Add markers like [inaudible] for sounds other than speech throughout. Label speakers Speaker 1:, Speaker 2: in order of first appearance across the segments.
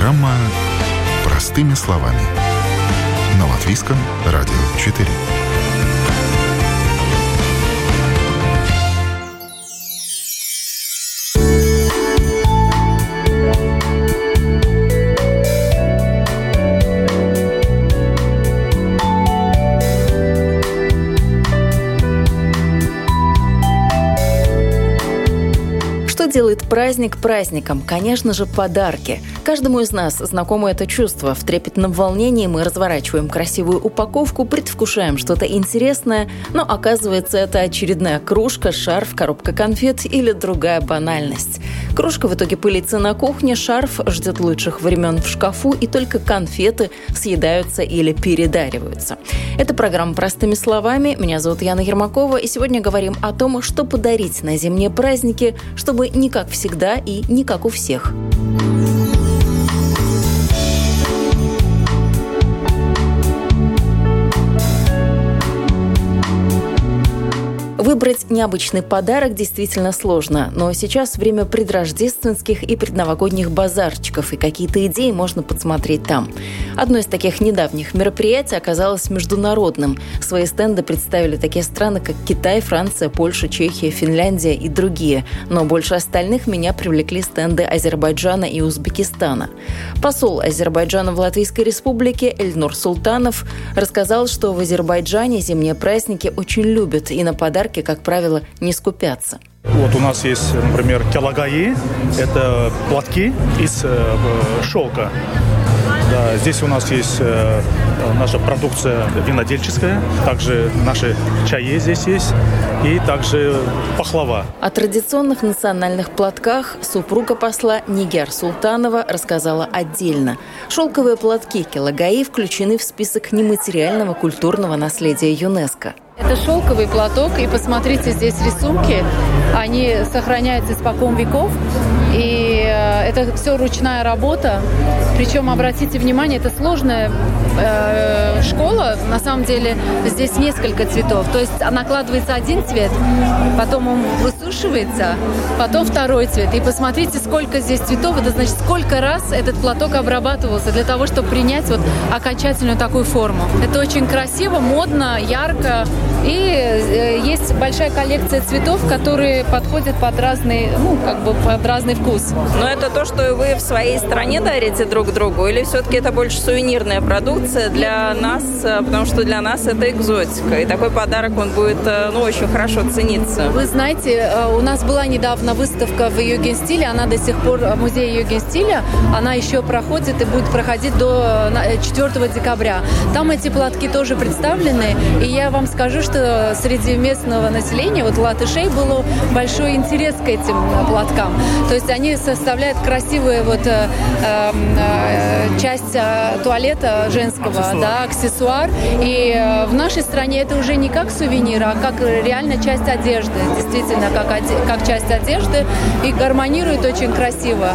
Speaker 1: Программа «Простыми словами» на Латвийском радио 4.
Speaker 2: делает праздник праздником? Конечно же, подарки. Каждому из нас знакомо это чувство. В трепетном волнении мы разворачиваем красивую упаковку, предвкушаем что-то интересное, но оказывается это очередная кружка, шарф, коробка конфет или другая банальность. Кружка в итоге пылится на кухне, шарф ждет лучших времен в шкафу, и только конфеты съедаются или передариваются. Это программа «Простыми словами». Меня зовут Яна Ермакова, и сегодня говорим о том, что подарить на зимние праздники, чтобы не как всегда и не как у всех. Выбрать необычный подарок действительно сложно, но сейчас время предрождественских и предновогодних базарчиков, и какие-то идеи можно подсмотреть там. Одно из таких недавних мероприятий оказалось международным. Свои стенды представили такие страны, как Китай, Франция, Польша, Чехия, Финляндия и другие. Но больше остальных меня привлекли стенды Азербайджана и Узбекистана. Посол Азербайджана в Латвийской Республике Эльнур Султанов рассказал, что в Азербайджане зимние праздники очень любят и на подарки девушки, как правило, не скупятся.
Speaker 3: Вот у нас есть, например, келагаи. Это платки из э, шелка. Да, здесь у нас есть э, наша продукция винодельческая, также наши чаи здесь есть и также пахлава.
Speaker 2: О традиционных национальных платках супруга посла Нигер Султанова рассказала отдельно. Шелковые платки Келагаи включены в список нематериального культурного наследия ЮНЕСКо.
Speaker 4: Это шелковый платок, и посмотрите, здесь рисунки, они сохраняются испокон веков, и э, это все ручная работа. Причем, обратите внимание, это сложная э, школа. На самом деле здесь несколько цветов. То есть накладывается один цвет, потом он высушивается, потом второй цвет. И посмотрите, сколько здесь цветов. Это значит, сколько раз этот платок обрабатывался для того, чтобы принять вот окончательную такую форму. Это очень красиво, модно, ярко. И э, есть большая коллекция цветов, которые подходят под разный, ну, как бы под разный вкус.
Speaker 5: Но это то, что вы в своей стране дарите друг другу, или все-таки это больше сувенирная продукция для нас, э, потому что для нас это экзотика, и такой подарок, он будет, э, ну, очень хорошо цениться.
Speaker 4: Вы знаете, у нас была недавно выставка в Юген-стиле, она до сих пор, музей Юген-стиля, она еще проходит и будет проходить до 4 декабря. Там эти платки тоже представлены, и я вам скажу, что среди местного населения, вот латышей, был большой интерес к этим платкам. То есть они составляют красивую вот э, эм, э, часть э, туалета женского, аксессуар. да, аксессуар. И э, в нашей стране это уже не как сувенир, а как реально часть одежды. Действительно, как, как часть одежды. И гармонирует очень красиво.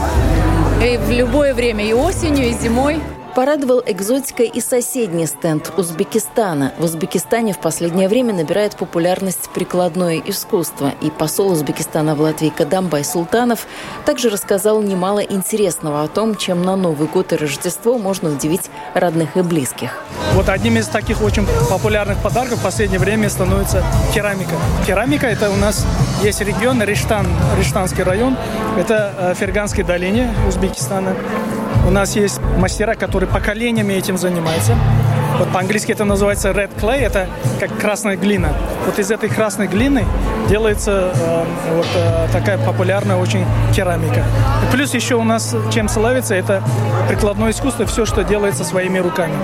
Speaker 4: И в любое время, и осенью, и зимой.
Speaker 2: Порадовал экзотикой и соседний стенд Узбекистана. В Узбекистане в последнее время набирает популярность прикладное искусство. И посол Узбекистана в Латвии Кадамбай Султанов также рассказал немало интересного о том, чем на Новый год и Рождество можно удивить родных и близких.
Speaker 3: Вот одним из таких очень популярных подарков в последнее время становится керамика. Керамика – это у нас есть регион Риштан, Риштанский район. Это э, в Ферганской долине Узбекистана. У нас есть мастера, которые поколениями этим занимаются. Вот по-английски это называется red clay, это как красная глина. Вот из этой красной глины делается э, вот э, такая популярная очень керамика. И плюс еще у нас чем славится, это прикладное искусство, все, что делается своими руками.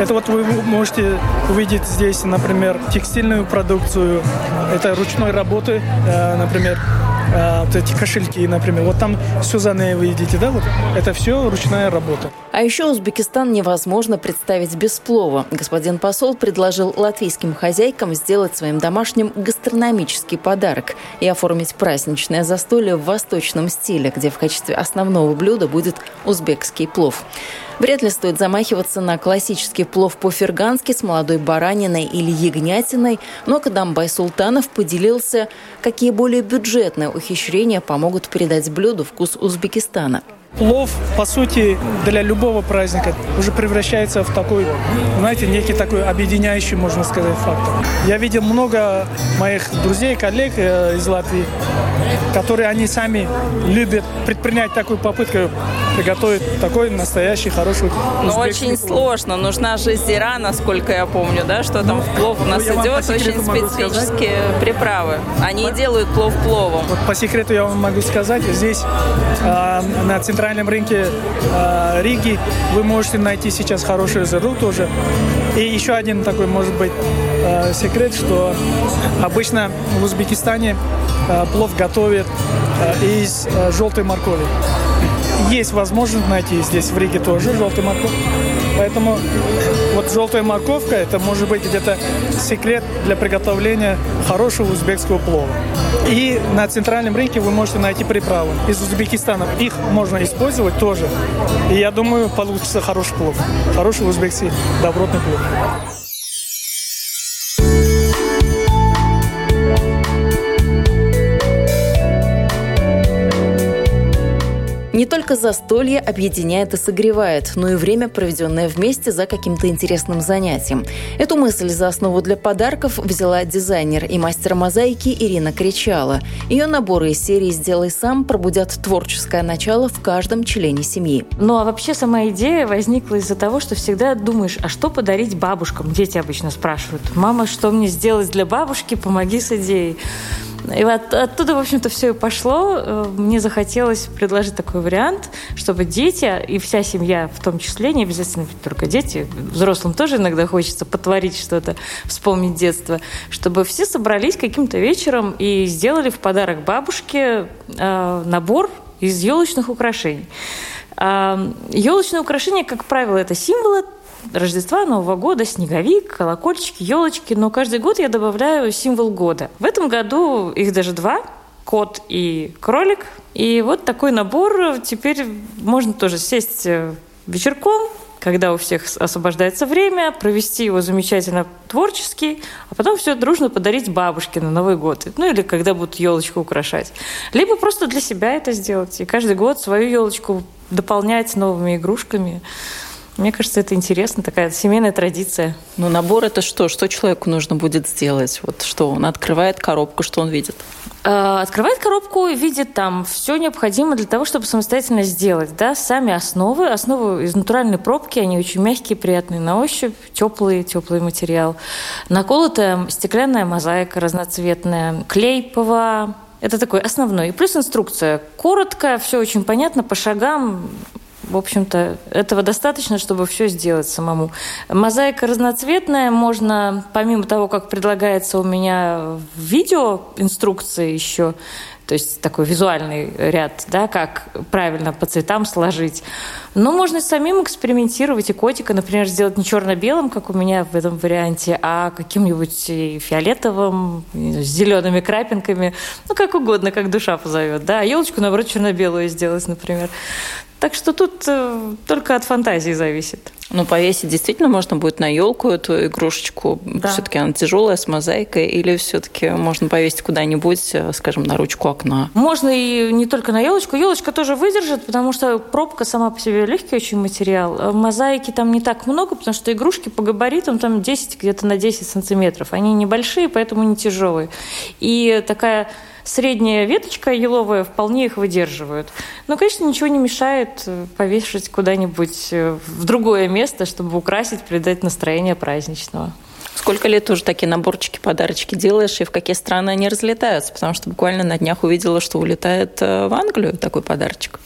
Speaker 3: Это вот вы можете увидеть здесь, например, текстильную продукцию, это ручной работы, э, например, а, вот эти кошельки, например. Вот там Сюзанне вы видите, да? Вот это все ручная работа.
Speaker 2: А еще Узбекистан невозможно представить без плова. Господин посол предложил латвийским хозяйкам сделать своим домашним гастрономический подарок и оформить праздничное застолье в восточном стиле, где в качестве основного блюда будет узбекский плов. Вряд ли стоит замахиваться на классический плов по-фергански с молодой бараниной или ягнятиной, но Кадамбай Султанов поделился, какие более бюджетные ухищрения помогут придать блюду вкус Узбекистана.
Speaker 3: Плов, по сути, для любого праздника уже превращается в такой, знаете, некий такой объединяющий, можно сказать, фактор. Я видел много моих друзей, коллег э, из Латвии, которые они сами любят предпринять такую попытку приготовить такой настоящий хороший
Speaker 5: Но очень плов. сложно. Нужна же зира, насколько я помню, да, что там в плов у нас ну, идет, очень специфические приправы. Они да. делают плов пловом.
Speaker 3: Вот по секрету я вам могу сказать, здесь э, на центральном рынке э, Риги вы можете найти сейчас хорошую зиру тоже. И еще один такой, может быть, э, секрет, что обычно в Узбекистане э, плов готовят э, из э, желтой моркови есть возможность найти здесь в Риге тоже желтый морковь. Поэтому вот желтая морковка это может быть где-то секрет для приготовления хорошего узбекского плова. И на центральном рынке вы можете найти приправы из Узбекистана. Их можно использовать тоже. И я думаю, получится хороший плов. Хороший узбекский добротный плов.
Speaker 2: Не только застолье объединяет и согревает, но и время, проведенное вместе за каким-то интересным занятием. Эту мысль за основу для подарков взяла дизайнер и мастер мозаики Ирина Кричала. Ее наборы из серии «Сделай сам» пробудят творческое начало в каждом члене семьи.
Speaker 6: Ну а вообще сама идея возникла из-за того, что всегда думаешь, а что подарить бабушкам? Дети обычно спрашивают. Мама, что мне сделать для бабушки? Помоги с идеей. И вот оттуда, в общем-то, все и пошло. Э, мне захотелось предложить такой вариант, чтобы дети и вся семья в том числе, не обязательно только дети, взрослым тоже иногда хочется потворить что-то, вспомнить детство, чтобы все собрались каким-то вечером и сделали в подарок бабушке э, набор из елочных украшений. Э, елочные украшения, как правило, это символы Рождества, Нового года, снеговик, колокольчики, елочки. Но каждый год я добавляю символ года. В этом году их даже два кот и кролик. И вот такой набор. Теперь можно тоже сесть э, вечерком, когда у всех освобождается время, провести его замечательно творчески, а потом все дружно подарить бабушке на Новый год. Ну или когда будут елочку украшать. Либо просто для себя это сделать. И каждый год свою елочку дополнять новыми игрушками. Мне кажется, это интересно, такая семейная традиция.
Speaker 2: Ну, набор это что? Что человеку нужно будет сделать? Вот что он открывает коробку, что он видит?
Speaker 6: А, открывает коробку и видит там все необходимое для того, чтобы самостоятельно сделать. Да? Сами основы, основы из натуральной пробки, они очень мягкие, приятные на ощупь, теплый, теплый материал. Наколотая стеклянная мозаика разноцветная, клей ПВА, это такой основной. И плюс инструкция. Коротко, все очень понятно, по шагам в общем-то, этого достаточно, чтобы все сделать самому. Мозаика разноцветная, можно, помимо того, как предлагается у меня в видео инструкции еще, то есть такой визуальный ряд, да, как правильно по цветам сложить. Но можно самим экспериментировать и котика, например, сделать не черно-белым, как у меня в этом варианте, а каким-нибудь фиолетовым, с зелеными крапинками, ну, как угодно, как душа позовет, да, а елочку, наоборот, черно-белую сделать, например. Так что тут э, только от фантазии зависит.
Speaker 2: Ну, повесить действительно можно будет на елку эту игрушечку. Да. Все-таки она тяжелая, с мозаикой, или все-таки можно повесить куда-нибудь, э, скажем, на ручку окна?
Speaker 6: Можно и не только на елочку. Елочка тоже выдержит, потому что пробка сама по себе легкий очень материал. А мозаики там не так много, потому что игрушки по габаритам там 10 где-то на 10 сантиметров. Они небольшие, поэтому не тяжелые. И такая средняя веточка еловая вполне их выдерживают. Но, конечно, ничего не мешает э, повешать куда-нибудь э, в другое место, чтобы украсить, придать настроение праздничного.
Speaker 2: Сколько лет уже такие наборчики, подарочки делаешь, и в какие страны они разлетаются? Потому что буквально на днях увидела, что улетает э, в Англию такой подарочек.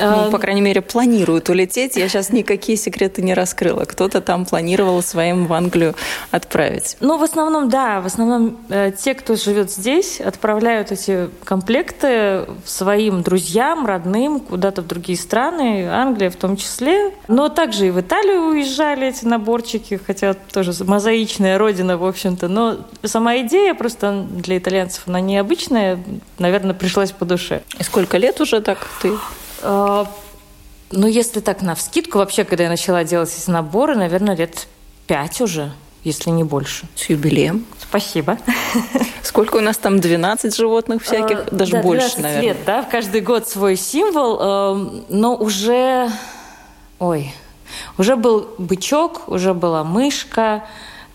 Speaker 2: Ну, по крайней мере, планируют улететь. Я сейчас никакие секреты не раскрыла. Кто-то там планировал своим в Англию отправить.
Speaker 6: Ну, в основном, да. В основном э, те, кто живет здесь, отправляют эти комплекты своим друзьям, родным, куда-то в другие страны, Англия в том числе. Но также и в Италию уезжали эти наборчики, хотя тоже мозаичная родина, в общем-то. Но сама идея просто для итальянцев, она необычная, наверное, пришлась по душе.
Speaker 2: И сколько лет уже так ты
Speaker 6: ну, если так на вскидку, вообще, когда я начала делать эти наборы, наверное, лет пять уже, если не больше.
Speaker 2: С юбилеем.
Speaker 6: Спасибо. [laughs]
Speaker 2: Сколько у нас там? 12 животных всяких? А, Даже да, больше, наверное. лет,
Speaker 6: да. Каждый год свой символ. Эм, но уже... Ой, уже был бычок, уже была мышка,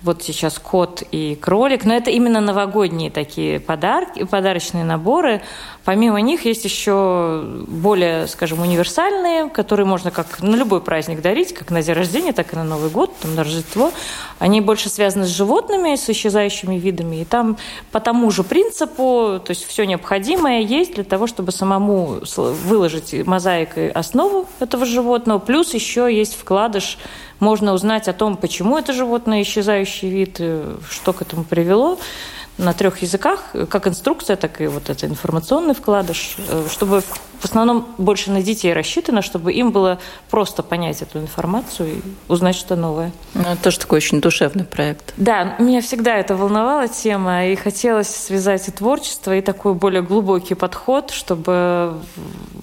Speaker 6: вот сейчас кот и кролик, но это именно новогодние такие подарки, подарочные наборы. Помимо них есть еще более, скажем, универсальные, которые можно как на любой праздник дарить, как на день рождения, так и на Новый год, там, на Рождество. Они больше связаны с животными, с исчезающими видами. И там по тому же принципу, то есть все необходимое есть для того, чтобы самому выложить мозаикой основу этого животного. Плюс еще есть вкладыш можно узнать о том, почему это животное исчезающий вид, э, что к этому привело на трех языках, как инструкция, так и вот это информационный вкладыш, э, чтобы в основном больше на детей рассчитано, чтобы им было просто понять эту информацию и узнать что новое.
Speaker 2: Ну, это тоже такой очень душевный проект.
Speaker 6: Да, меня всегда это волновала тема, и хотелось связать и творчество, и такой более глубокий подход, чтобы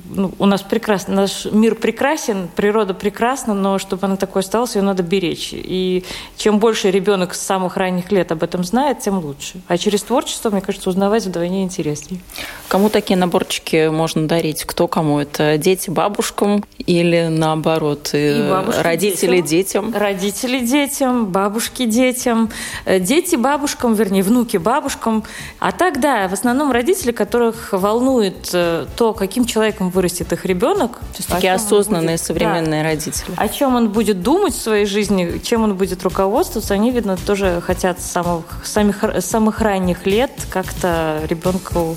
Speaker 6: ну, у нас прекрасно, наш мир прекрасен, природа прекрасна, но чтобы она такой осталась, ее надо беречь. И чем больше ребенок с самых ранних лет об этом знает, тем лучше. А через творчество, мне кажется, узнавать вдвойне интереснее.
Speaker 2: Кому такие наборчики можно дарить? Кто кому? Это дети бабушкам или наоборот и родители детям.
Speaker 6: детям? Родители детям, бабушки детям, э, дети бабушкам, вернее, внуки бабушкам. А так, да, в основном родители, которых волнует э, то, каким человеком вырастет их ребенок. То
Speaker 2: есть такие осознанные будет, современные да, родители.
Speaker 6: О чем он будет думать в своей жизни, чем он будет руководствоваться, они, видно, тоже хотят с самых, самых, самых ранних лет как-то ребенку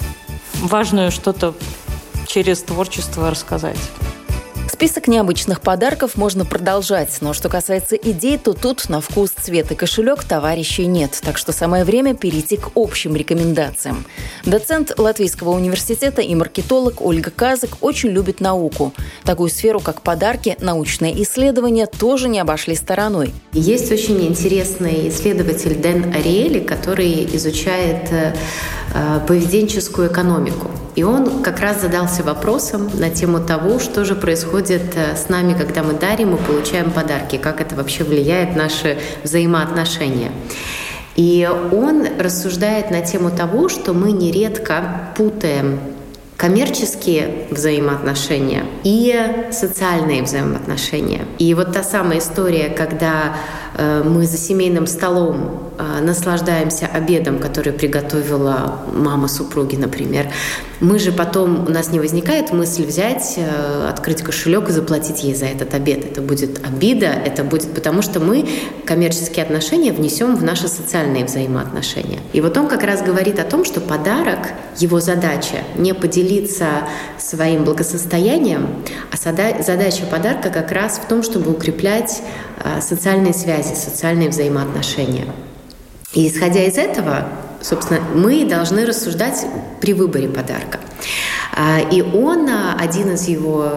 Speaker 6: важную что-то через творчество рассказать.
Speaker 2: Список необычных подарков можно продолжать, но что касается идей, то тут на вкус, цвет и кошелек товарищей нет, так что самое время перейти к общим рекомендациям. Доцент Латвийского университета и маркетолог Ольга Казак очень любит науку. Такую сферу, как подарки, научные исследования тоже не обошли стороной.
Speaker 7: Есть очень интересный исследователь Дэн Ариэли, который изучает э, поведенческую экономику. И он как раз задался вопросом на тему того, что же происходит э, с нами, когда мы дарим и получаем подарки, как это вообще влияет наши взаимоотношения. И он рассуждает на тему того, что мы нередко путаем коммерческие взаимоотношения и социальные взаимоотношения. И вот та самая история, когда э, мы за семейным столом наслаждаемся обедом, который приготовила мама супруги, например, мы же потом, у нас не возникает мысль взять, э, открыть кошелек и заплатить ей за этот обед. Это будет обида, это будет потому, что мы коммерческие отношения внесем в наши социальные взаимоотношения. И вот он как раз говорит о том, что подарок, его задача не поделиться своим благосостоянием, а задача подарка как раз в том, чтобы укреплять э, социальные связи, социальные взаимоотношения. И исходя из этого, собственно, мы должны рассуждать при выборе подарка. А, и он, а, один из его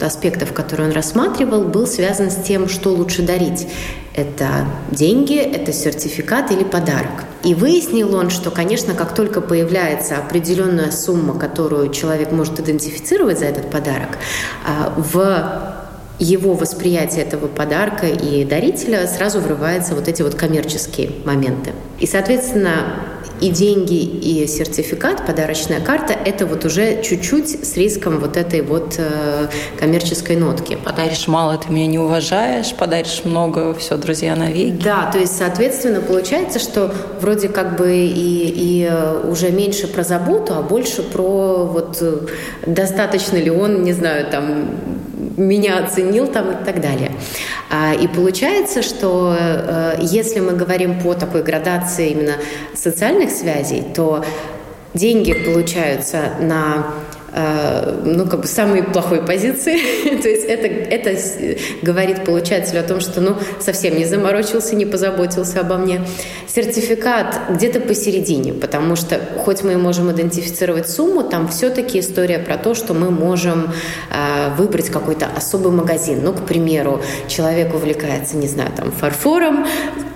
Speaker 7: аспектов, который он рассматривал, был связан с тем, что лучше дарить. Это деньги, это сертификат или подарок. И выяснил он, что, конечно, как только появляется определенная сумма, которую человек может идентифицировать за этот подарок, а, в его восприятие этого подарка и дарителя сразу врываются вот эти вот коммерческие моменты. И, соответственно, и деньги, и сертификат, подарочная карта – это вот уже чуть-чуть с риском вот этой вот э, коммерческой нотки.
Speaker 2: Подаришь мало, ты меня не уважаешь, подаришь много, все, друзья навеки.
Speaker 7: Да, то есть, соответственно, получается, что вроде как бы и, и э, уже меньше про заботу, а больше про вот э, достаточно ли он, не знаю, там меня оценил там и так далее. А, и получается, что э, если мы говорим по такой градации именно социальных связей, то деньги получаются на ну, как бы самой плохой позиции. [laughs] То есть это, это говорит получателю о том, что, ну, совсем не заморочился, не позаботился обо мне. Сертификат где-то посередине, потому что хоть мы можем идентифицировать сумму, там все-таки история про то, что мы можем э, выбрать какой-то особый магазин. Ну, к примеру, человек увлекается, не знаю, там, фарфором,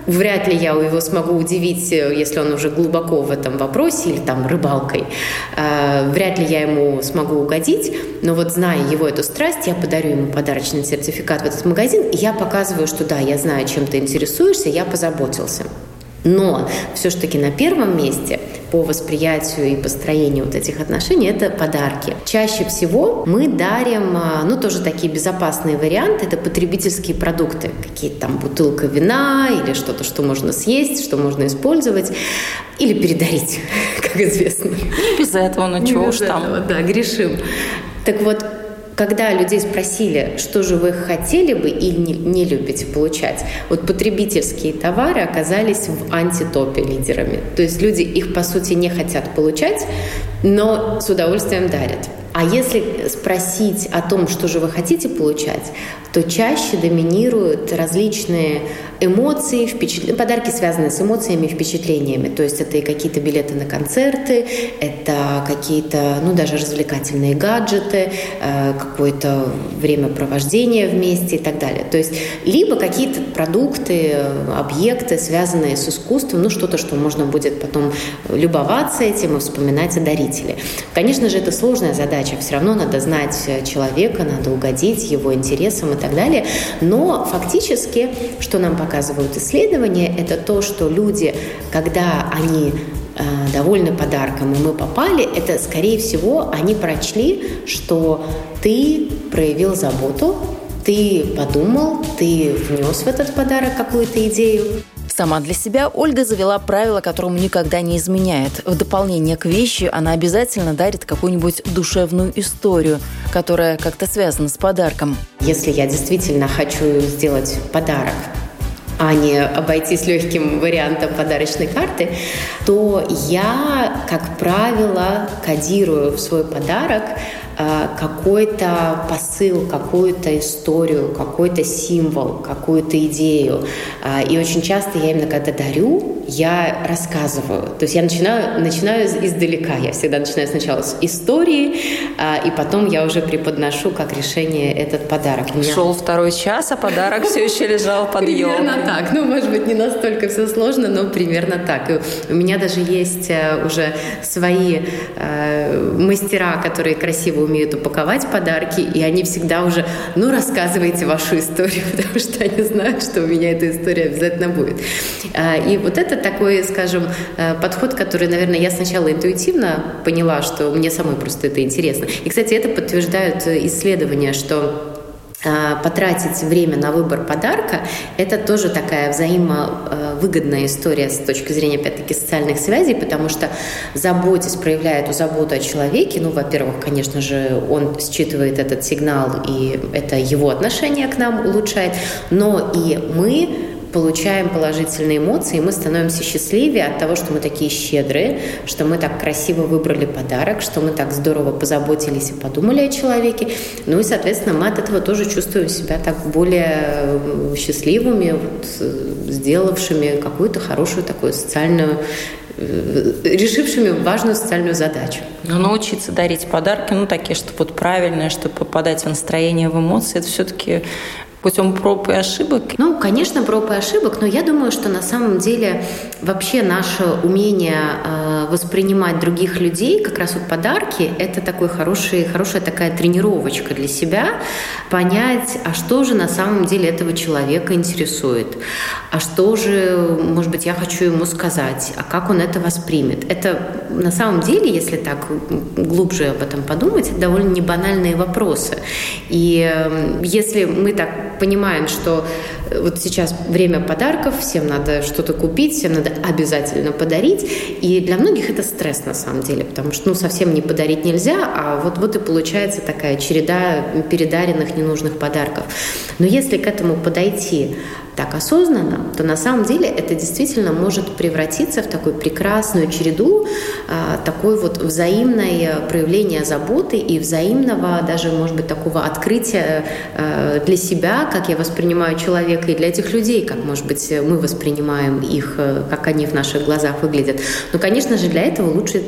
Speaker 7: Вряд ли я его смогу удивить, э, если он уже глубоко в этом вопросе или там рыбалкой. Э, вряд ли я ему смогу угодить, но вот зная его эту страсть, я подарю ему подарочный сертификат в этот магазин, и я показываю, что да, я знаю, чем ты интересуешься, я позаботился. Но все-таки на первом месте по восприятию и построению вот этих отношений – это подарки. Чаще всего мы дарим, а, ну, тоже такие безопасные варианты, это потребительские продукты, какие-то там бутылка вина или что-то, что можно съесть, что можно использовать или передарить, [laughs] как известно.
Speaker 5: Без этого, ну чего уж там. Этого,
Speaker 7: да, грешим. Так вот, когда людей спросили, что же вы хотели бы или не, не любите получать, вот потребительские товары оказались в антитопе лидерами. То есть люди их, по сути, не хотят получать, но с удовольствием дарят. А если спросить о том, что же вы хотите получать, то чаще доминируют различные эмоции, впечатления, подарки, связанные с эмоциями и впечатлениями. То есть это и какие-то билеты на концерты, это какие-то, ну, даже развлекательные гаджеты, э, какое-то времяпровождение вместе и так далее. То есть либо какие-то продукты, объекты, связанные с искусством, ну, что-то, что можно будет потом любоваться этим и вспоминать о дарителе. Конечно же, это сложная задача. Все равно надо знать человека, надо угодить его интересам и так далее. Но фактически, что нам показывают исследования, это то, что люди, когда они э, довольны подарком, и мы попали, это, скорее всего, они прочли, что ты проявил заботу, ты подумал, ты внес в этот подарок какую-то идею.
Speaker 2: Сама для себя Ольга завела правило, которому никогда не изменяет. В дополнение к вещи она обязательно дарит какую-нибудь душевную историю, которая как-то связана с подарком.
Speaker 7: Если я действительно хочу сделать подарок, а не обойтись легким вариантом подарочной карты, то я, как правило, кодирую в свой подарок какой-то посыл, какую-то историю, какой-то символ, какую-то идею. Э, и очень часто я именно когда дарю, я рассказываю. То есть я начинаю, начинаю издалека. Я всегда начинаю сначала с истории, э, и потом я уже преподношу как решение этот подарок.
Speaker 5: Меня... Шел второй час, а подарок все еще лежал под елкой.
Speaker 7: Примерно так. Ну, может быть, не настолько все сложно, но примерно так. И у меня даже есть уже свои мастера, которые красиво умеют упаковать подарки, и они всегда уже, ну, рассказывайте вашу историю, [laughs] потому что они знают, что у меня эта история обязательно будет. А, и вот это такой, скажем, э, подход, который, наверное, я сначала интуитивно поняла, что мне самой просто это интересно. И, кстати, это подтверждают исследования, что потратить время на выбор подарка, это тоже такая взаимовыгодная история с точки зрения, опять-таки, социальных связей, потому что заботясь, проявляя эту заботу о человеке, ну, во-первых, конечно же, он считывает этот сигнал, и это его отношение к нам улучшает, но и мы получаем положительные эмоции, мы становимся счастливее от того, что мы такие щедрые, что мы так красиво выбрали подарок, что мы так здорово позаботились и подумали о человеке. Ну и, соответственно, мы от этого тоже чувствуем себя так более э, счастливыми, вот, э, сделавшими какую-то хорошую такую социальную э, решившими важную социальную задачу.
Speaker 5: Но научиться дарить подарки, ну, такие, чтобы вот правильные, чтобы попадать в настроение, в эмоции, это все-таки путем проб и ошибок?
Speaker 7: Ну, конечно, проб и ошибок, но я думаю, что на самом деле вообще наше умение э, воспринимать других людей, как раз вот подарки, это такой хороший, хорошая такая тренировочка для себя, понять, а что же на самом деле этого человека интересует, а что же, может быть, я хочу ему сказать, а как он это воспримет. Это на самом деле, если так глубже об этом подумать, довольно не банальные вопросы. И э, если мы так понимаем, что вот сейчас время подарков, всем надо что-то купить, всем надо обязательно подарить. И для многих это стресс на самом деле, потому что ну, совсем не подарить нельзя, а вот, вот и получается такая череда передаренных ненужных подарков. Но если к этому подойти так осознанно, то на самом деле это действительно может превратиться в такую прекрасную череду, а, такой вот взаимное проявление заботы и взаимного даже, может быть, такого открытия а, для себя, как я воспринимаю человека, и для этих людей, как, может быть, мы воспринимаем их, э, как они в наших глазах выглядят. Но, конечно же, для этого лучше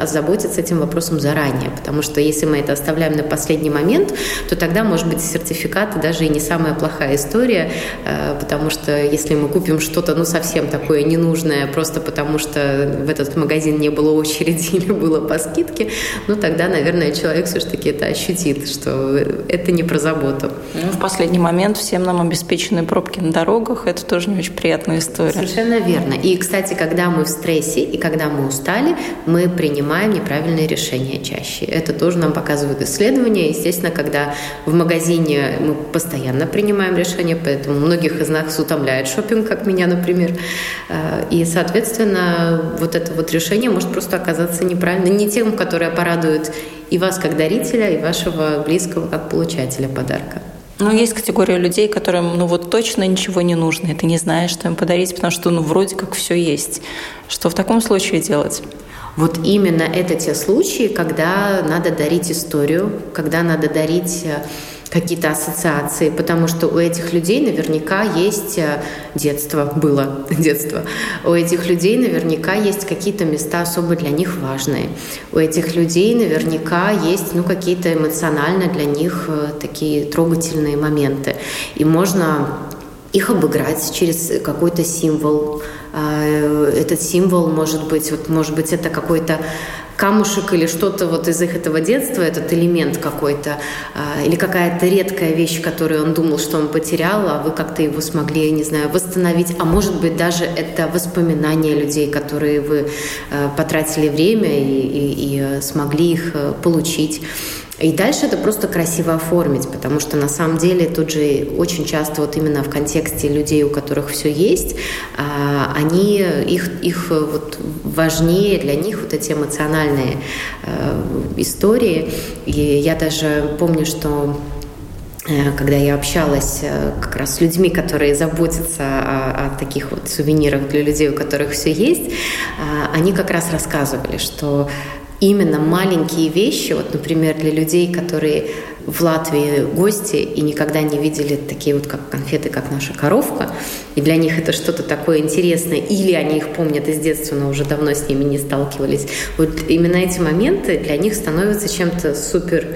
Speaker 7: озаботиться этим вопросом заранее, потому что если мы это оставляем на последний момент, то тогда, может быть, сертификат даже и не самая плохая история, э, потому что если мы купим что-то, ну, совсем такое ненужное, просто потому что в этот магазин не было очереди [laughs] или было по скидке, ну, тогда, наверное, человек все-таки это ощутит, что это не про заботу.
Speaker 5: Ну, в последний момент всем нам обеспечены пробки на дорогах, это тоже не очень приятная история.
Speaker 7: Совершенно верно. И, кстати, когда мы в стрессе и когда мы устали, мы принимаем неправильные решения чаще. Это тоже нам показывают исследования. Естественно, когда в магазине мы постоянно принимаем решения, поэтому многих из нас утомляет шопинг, как меня, например. Э, и, соответственно, вот это вот решение может просто оказаться неправильно, не тем, которое порадует и вас как дарителя, и вашего близкого как получателя подарка.
Speaker 5: Ну, есть категория людей, которым, ну, вот точно ничего не нужно, и ты не знаешь, что им подарить, потому что, ну, вроде как все есть. Что в таком случае делать?
Speaker 7: Вот именно это те случаи, когда надо дарить историю, когда надо дарить э, какие-то ассоциации, потому что у этих людей наверняка есть э, детство, было [laughs] детство. У этих людей наверняка есть какие-то места особо для них важные. У этих людей наверняка есть ну, какие-то эмоционально для них э, такие трогательные моменты. И можно их обыграть через какой-то символ. А, э, этот символ может быть, вот, может быть, это какой-то камушек или что-то вот из их этого детства, этот элемент какой-то, а, или какая-то редкая вещь, которую он думал, что он потерял, а вы как-то его смогли, не знаю, восстановить, а может быть даже это воспоминания людей, которые вы а, потратили время и, и, и смогли их получить. И дальше это просто красиво оформить, потому что на самом деле тут же очень часто вот именно в контексте людей, у которых все есть, а, они, их, их вот важнее для них вот эти эмоциональные э, истории. И я даже помню, что э, когда я общалась э, как раз с людьми, которые заботятся о, о таких вот сувенирах для людей, у которых все есть, они как раз рассказывали, что именно маленькие вещи, вот, например, для людей, которые в Латвии гости и никогда не видели такие вот как конфеты, как наша коровка, и для них это что-то такое интересное, или они их помнят из детства, но уже давно с ними не сталкивались. Вот именно эти моменты для них становятся чем-то супер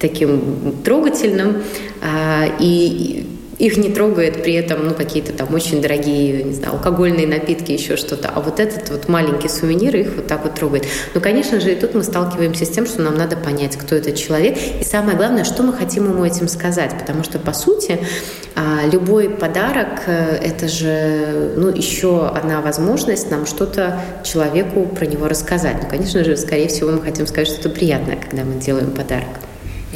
Speaker 7: таким трогательным, а, и их не трогает при этом ну, какие-то там очень дорогие, не знаю, алкогольные напитки, еще что-то. А вот этот вот маленький сувенир их вот так вот трогает. Но, конечно же, и тут мы сталкиваемся с тем, что нам надо понять, кто этот человек. И самое главное, что мы хотим ему этим сказать. Потому что, по сути, а, любой подарок э, – это же ну, еще одна возможность нам что-то человеку про него рассказать. Ну, конечно же, скорее всего, мы хотим сказать что-то приятное, когда мы делаем подарок.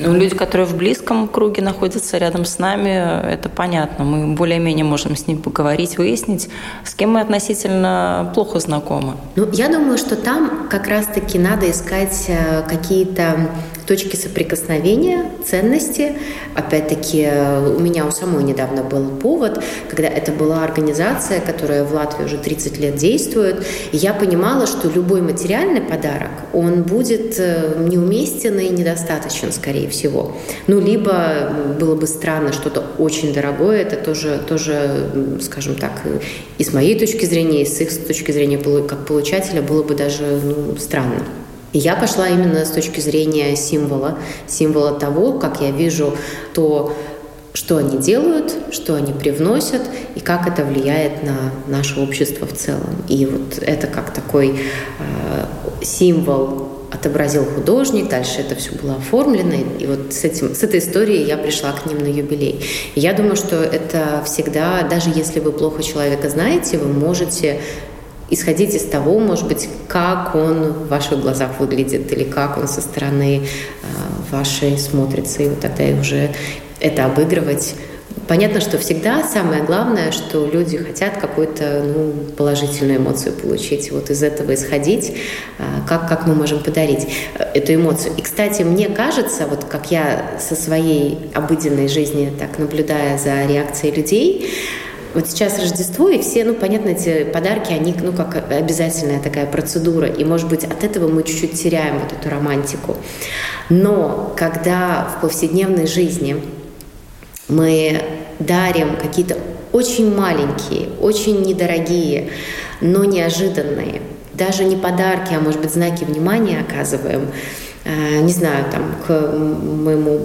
Speaker 5: Ну, люди, которые в близком круге находятся рядом с нами, это понятно. Мы более-менее можем с ним поговорить, выяснить, с кем мы относительно плохо знакомы.
Speaker 7: Ну, я думаю, что там как раз-таки надо искать э, какие-то точки соприкосновения, ценности. Опять-таки, у меня у самой недавно был повод, когда это была организация, которая в Латвии уже 30 лет действует, и я понимала, что любой материальный подарок, он будет э, неуместен и недостаточен, скорее всего. Ну, либо было бы странно, что-то очень дорогое, это тоже, тоже, скажем так, и с моей точки зрения, и с их точки зрения как получателя было бы даже ну, странно. И я пошла именно с точки зрения символа, символа того, как я вижу то, что они делают, что они привносят и как это влияет на наше общество в целом. И вот это как такой э, символ отобразил художник, дальше это все было оформлено, и вот с, этим, с этой историей я пришла к ним на юбилей. И я думаю, что это всегда, даже если вы плохо человека знаете, вы можете исходить из того, может быть, как он в ваших глазах выглядит или как он со стороны э, вашей смотрится, и вот тогда уже это обыгрывать. Понятно, что всегда самое главное, что люди хотят какую-то ну, положительную эмоцию получить, вот из этого исходить, э, как, как мы можем подарить э, эту эмоцию. И, кстати, мне кажется, вот как я со своей обыденной жизни так наблюдая за реакцией людей, вот сейчас Рождество, и все, ну, понятно, эти подарки, они, ну, как обязательная такая процедура. И, может быть, от этого мы чуть-чуть теряем вот эту романтику. Но когда в повседневной жизни мы дарим какие-то очень маленькие, очень недорогие, но неожиданные, даже не подарки, а, может быть, знаки внимания оказываем, э, не знаю, там, к моему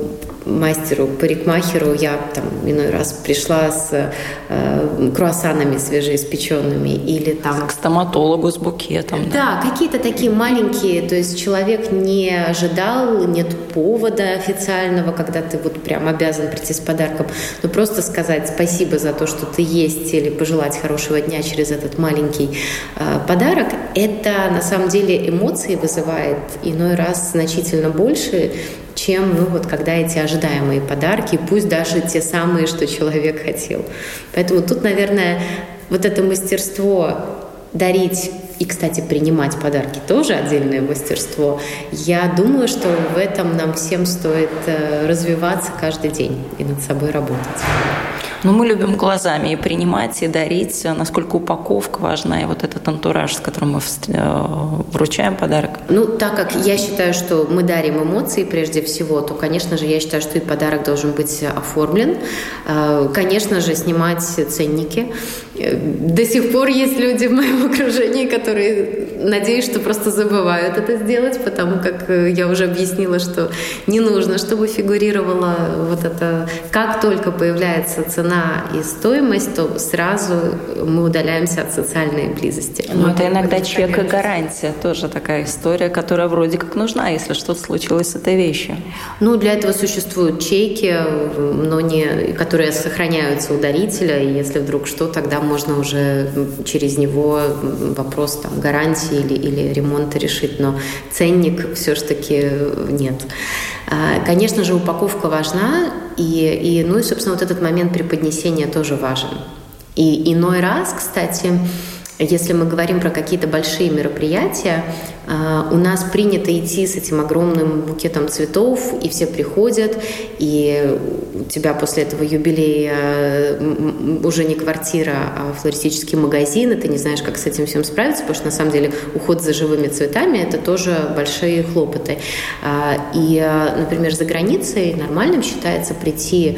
Speaker 7: мастеру, парикмахеру, я там иной раз пришла с э, круассанами свежеиспеченными или там...
Speaker 2: К стоматологу с букетом.
Speaker 7: Да, да какие-то такие маленькие, то есть человек не ожидал, нет повода официального, когда ты вот прям обязан прийти с подарком, но просто сказать спасибо за то, что ты есть, или пожелать хорошего дня через этот маленький э, подарок, это на самом деле эмоции вызывает иной раз значительно больше, чем, ну, вот, когда эти ожидаемые подарки, пусть даже те самые, что человек хотел. Поэтому тут, наверное, вот это мастерство дарить и, кстати, принимать подарки тоже отдельное мастерство. Я думаю, что в этом нам всем стоит э, развиваться каждый день и над собой работать.
Speaker 2: Но мы любим глазами и принимать, и дарить, насколько упаковка важна, и вот этот антураж, с которым мы э, вручаем подарок.
Speaker 7: Ну, так как я считаю, что мы дарим эмоции прежде всего, то, конечно же, я считаю, что и подарок должен быть оформлен. Э, конечно же, снимать ценники. Э, до сих пор есть люди в моем [laughs] окружении, которые, надеюсь, что просто забывают это сделать, потому как я уже объяснила, что не нужно, чтобы фигурировала вот это, как только появляется цена и стоимость, то сразу мы удаляемся от социальной близости.
Speaker 2: Ну, это иногда чек и гарантия, тоже такая история, которая вроде как нужна, если что-то случилось с этой вещью.
Speaker 7: Ну, для этого существуют чеки, но не, которые сохраняются у дарителя, и если вдруг что, тогда можно уже через него вопрос там, гарантии или, или ремонта решить, но ценник все-таки нет. А, конечно же, упаковка важна, и, и, ну и, собственно, вот этот момент преподнесения тоже важен. И иной раз, кстати, если мы говорим про какие-то большие мероприятия, у нас принято идти с этим огромным букетом цветов, и все приходят, и у тебя после этого юбилея уже не квартира, а флористический магазин, и ты не знаешь, как с этим всем справиться, потому что на самом деле уход за живыми цветами – это тоже большие хлопоты. А, и, например, за границей нормальным считается прийти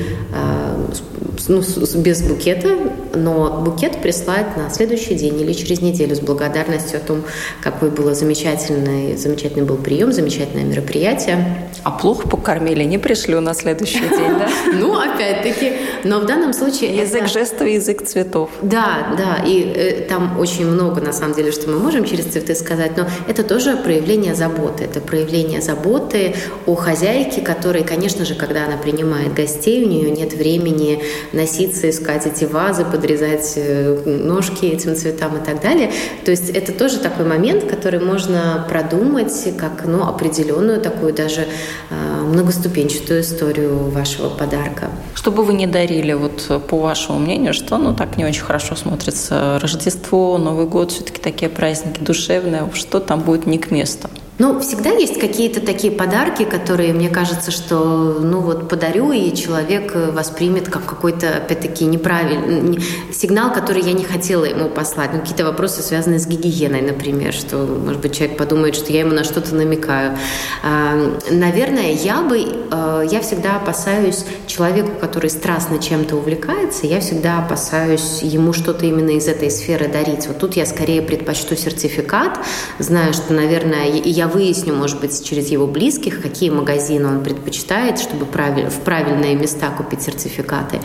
Speaker 7: ну, без букета, но букет прислать на следующий день или через неделю с благодарностью о том, какой было замечательный, замечательный был прием, замечательное мероприятие.
Speaker 2: А плохо покормили, не пришлю на следующий день, да? [laughs]
Speaker 7: Ну, опять-таки, но в данном случае...
Speaker 2: Язык жестов, язык цветов.
Speaker 7: Да, да, и э, там очень много, на самом деле, что мы можем через цветы сказать, но это тоже проявление заботы, это проявление заботы о хозяйке, которой, конечно же, когда она принимает гостей, у нее нет времени носиться, искать эти вазы, подрезать э, ножки этим цветам и так далее. То есть это тоже такой момент, который можно продумать как ну, определенную такую даже э, многоступенчатую историю вашего подарка.
Speaker 2: Что бы вы не дарили, вот по вашему мнению, что ну так не очень хорошо смотрится Рождество, Новый год, все-таки такие праздники душевные, что там будет не к месту?
Speaker 7: Ну, всегда есть какие-то такие подарки, которые, мне кажется, что, ну вот, подарю, и человек э, воспримет как какой-то, опять-таки, неправильный сигнал, который я не хотела ему послать. Ну, какие-то вопросы, связанные с гигиеной, например, что, может быть, человек подумает, что я ему на что-то намекаю. А, наверное, я бы, э, я всегда опасаюсь человеку, который страстно чем-то увлекается, я всегда опасаюсь ему что-то именно из этой сферы дарить. Вот тут я скорее предпочту сертификат, знаю, что, наверное, я выясню, может быть, через его близких, какие магазины он предпочитает, чтобы в правильные места купить сертификаты.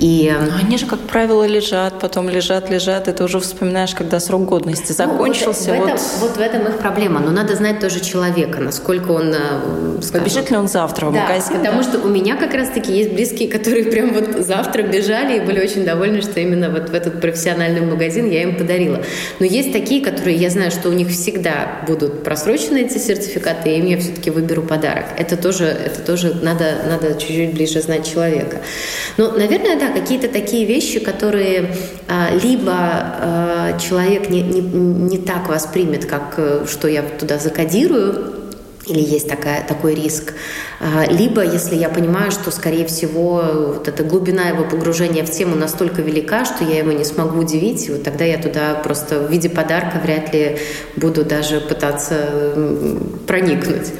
Speaker 2: И... Но они же, как правило, лежат, потом лежат, лежат, и ты уже вспоминаешь, когда срок годности закончился.
Speaker 7: Ну, вот, в этом, вот... вот в этом их проблема. Но надо знать тоже человека, насколько он...
Speaker 2: Э, скажем... Побежит ли он завтра в
Speaker 7: да,
Speaker 2: магазин?
Speaker 7: потому да? что у меня как раз-таки есть близкие, которые прям вот завтра бежали и были очень довольны, что именно вот в этот профессиональный магазин я им подарила. Но есть такие, которые я знаю, что у них всегда будут просрочены эти сертификаты, и им я все-таки выберу подарок. Это тоже, это тоже надо, надо чуть-чуть ближе знать человека. Но, наверное, да, какие-то такие вещи, которые а, либо а, человек не, не, не так воспримет, как э, что я туда закодирую, или есть такая, такой риск. А, либо, если я понимаю, что, скорее всего, вот эта глубина его погружения в тему настолько велика, что я его не смогу удивить, вот тогда я туда просто в виде подарка вряд ли буду даже пытаться проникнуть.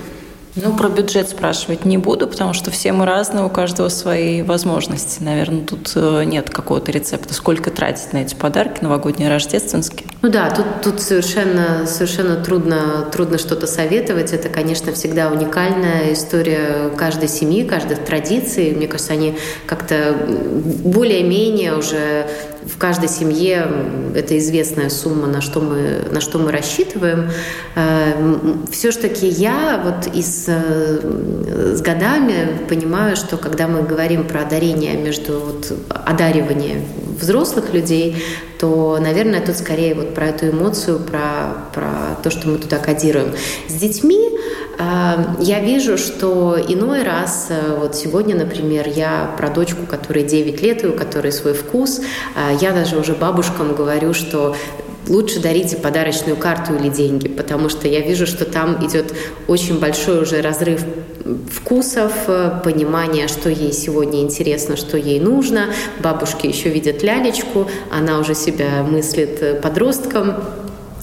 Speaker 2: Ну, про бюджет спрашивать не буду, потому что все мы разные, у каждого свои возможности. Наверное, тут э, нет какого-то рецепта, сколько тратить на эти подарки новогодние, рождественские.
Speaker 7: Ну да, тут, тут совершенно, совершенно трудно, трудно что-то советовать. Это, конечно, всегда уникальная история каждой семьи, каждой традиции. Мне кажется, они как-то более-менее уже в каждой семье это известная сумма, на что мы, на что мы рассчитываем. Э, Все-таки я вот из с, э, с годами понимаю, что когда мы говорим про одарение между вот, одаривание взрослых людей, то, наверное, тут скорее вот про эту эмоцию, про, про то, что мы туда кодируем. С детьми э, я вижу, что иной раз, э, вот сегодня, например, я про дочку, которой 9 лет и у которой свой вкус, э, я даже уже бабушкам говорю, что лучше дарите подарочную карту или деньги, потому что я вижу, что там идет очень большой уже разрыв вкусов, э, понимания, что ей сегодня интересно, что ей нужно. Бабушки еще видят лялечку, она уже себя мыслит э, подростком,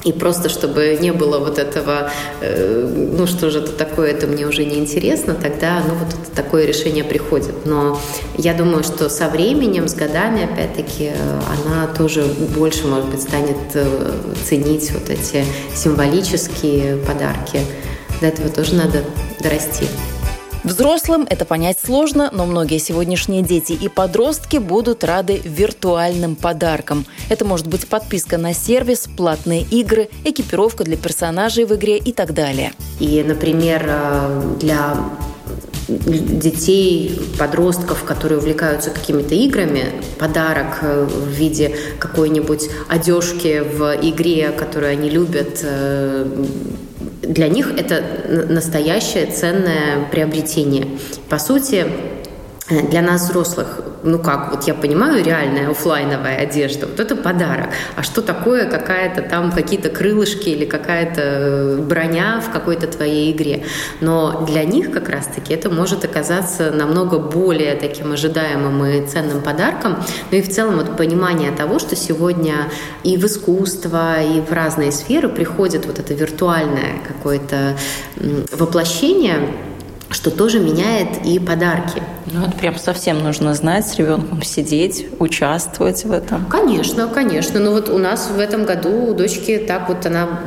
Speaker 7: и просто, чтобы не было вот этого, э, ну что же это такое, это мне уже не интересно, тогда, ну вот такое решение приходит. Но я думаю, что со временем, с годами, опять-таки, она тоже больше, может быть, станет э, ценить вот эти символические подарки. До этого тоже надо дорасти.
Speaker 2: Взрослым это понять сложно, но многие сегодняшние дети и подростки будут рады виртуальным подаркам. Это может быть подписка на сервис, платные игры, экипировка для персонажей в игре и так далее.
Speaker 7: И, например, э, для детей, подростков, которые увлекаются какими-то играми, подарок э, в виде какой-нибудь одежки в игре, которую они любят, э, для них это настоящее ценное приобретение. По сути, для нас взрослых, ну как, вот я понимаю, реальная офлайновая одежда, вот это подарок. А что такое какая-то там какие-то крылышки или какая-то э, броня в какой-то твоей игре? Но для них как раз-таки это может оказаться намного более таким ожидаемым и ценным подарком. Ну и в целом вот понимание того, что сегодня и в искусство, и в разные сферы приходит вот это виртуальное какое-то воплощение, что тоже меняет и подарки.
Speaker 2: Ну, это прям совсем нужно знать, с ребенком сидеть, участвовать в этом.
Speaker 7: Конечно, конечно. Ну вот у нас в этом году у дочки так вот она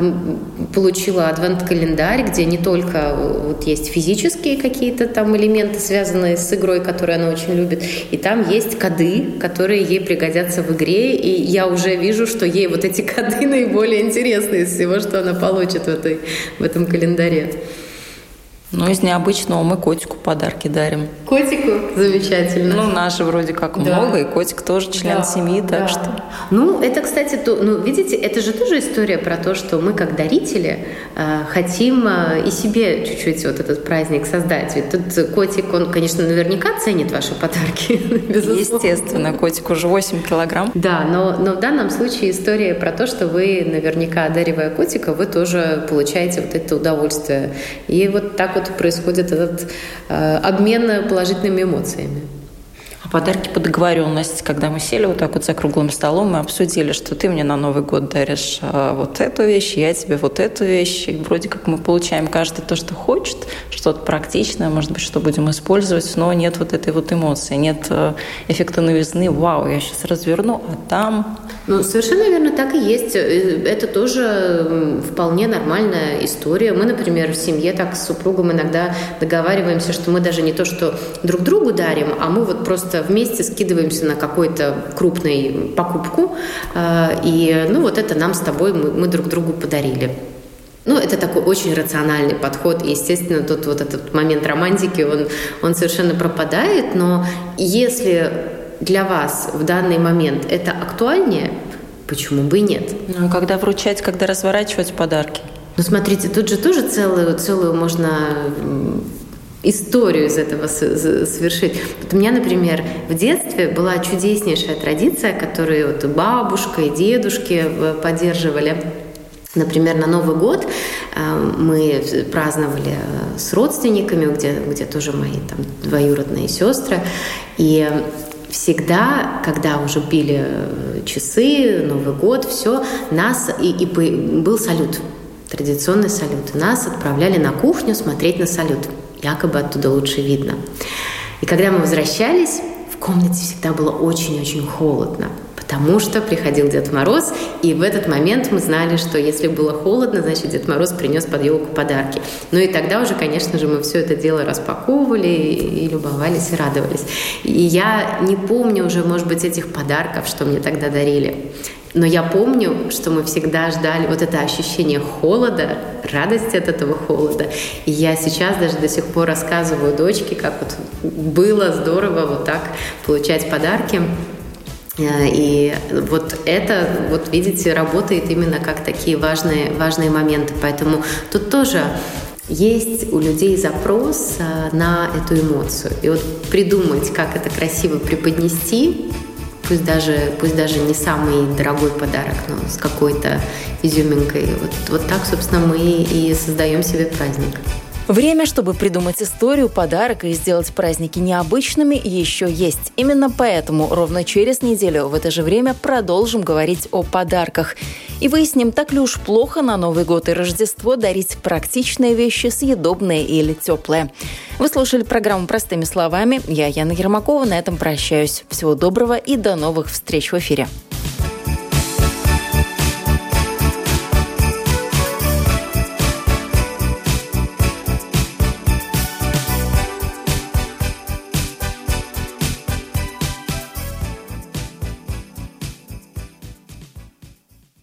Speaker 7: получила адвент-календарь, где не только вот есть физические какие-то там элементы, связанные с игрой, которую она очень любит, и там есть коды, которые ей пригодятся в игре, и я уже вижу, что ей вот эти коды [laughs] наиболее интересны из всего, что она получит в, этой, в этом календаре.
Speaker 2: Ну, из необычного мы котику подарки дарим.
Speaker 7: Котику? Замечательно.
Speaker 2: Ну, наши вроде как да. много, и котик тоже член да, семьи, так да. что...
Speaker 7: Ну, это, кстати, то, ну, видите, это же тоже история про то, что мы, как дарители, э, хотим э, и себе чуть-чуть вот этот праздник создать. Ведь тут котик, он, конечно, наверняка ценит ваши подарки. [laughs]
Speaker 2: Естественно, котик уже 8 килограмм.
Speaker 7: Да, но, но в данном случае история про то, что вы наверняка, одаривая котика, вы тоже получаете вот это удовольствие. И вот так вот вот происходит этот э, обмен положительными эмоциями.
Speaker 2: Подарки по договоренности, когда мы сели вот так вот за круглым столом, мы обсудили, что ты мне на Новый год даришь а, вот эту вещь, я тебе вот эту вещь. И вроде как мы получаем каждый то, что хочет, что-то практичное, может быть, что будем использовать, но нет вот этой вот эмоции, нет э, эффекта новизны. Вау, я сейчас разверну, а там...
Speaker 7: Ну, совершенно верно, так и есть. Э, это тоже вполне нормальная история. Мы, например, в семье так с супругом иногда договариваемся, что мы даже не то, что друг другу дарим, а мы вот просто просто вместе скидываемся на какой-то крупный покупку, э, и ну вот это нам с тобой мы, мы друг другу подарили. Ну, это такой очень рациональный подход. И, естественно, тут вот этот момент романтики, он, он совершенно пропадает. Но если для вас в данный момент это актуальнее, почему бы и нет?
Speaker 2: Ну, когда вручать, когда разворачивать подарки.
Speaker 7: Ну, смотрите, тут же тоже целую, целую можно историю из этого совершить. Вот у меня, например, в детстве была чудеснейшая традиция, которую вот бабушка и дедушки э, поддерживали. Например, на Новый год э, мы праздновали э, с родственниками, где, где тоже мои там двоюродные сестры. И всегда, когда уже били часы, Новый год, все, нас и, и был салют традиционный салют. Нас отправляли на кухню смотреть на салют. Якобы оттуда лучше видно. И когда мы возвращались, в комнате всегда было очень-очень холодно потому что приходил Дед Мороз, и в этот момент мы знали, что если было холодно, значит, Дед Мороз принес под елку подарки. Ну и тогда уже, конечно же, мы все это дело распаковывали и любовались, и радовались. И я не помню уже, может быть, этих подарков, что мне тогда дарили. Но я помню, что мы всегда ждали вот это ощущение холода, радости от этого холода. И я сейчас даже до сих пор рассказываю дочке, как вот было здорово вот так получать подарки. Э, и вот это, вот видите, работает именно как такие важные, важные моменты. Поэтому тут тоже есть у людей запрос э, на эту эмоцию. И вот придумать, как это красиво преподнести, пусть даже, пусть даже не самый дорогой подарок, но с какой-то изюминкой. Вот, вот так, собственно, мы и создаем себе праздник.
Speaker 2: Время, чтобы придумать историю, подарок и сделать праздники необычными, еще есть. Именно поэтому ровно через неделю в это же время продолжим говорить о подарках. И выясним, так ли уж плохо на Новый год и Рождество дарить практичные вещи, съедобные или теплые. Вы слушали программу «Простыми словами». Я, Яна Ермакова, на этом прощаюсь. Всего доброго и до новых встреч в эфире.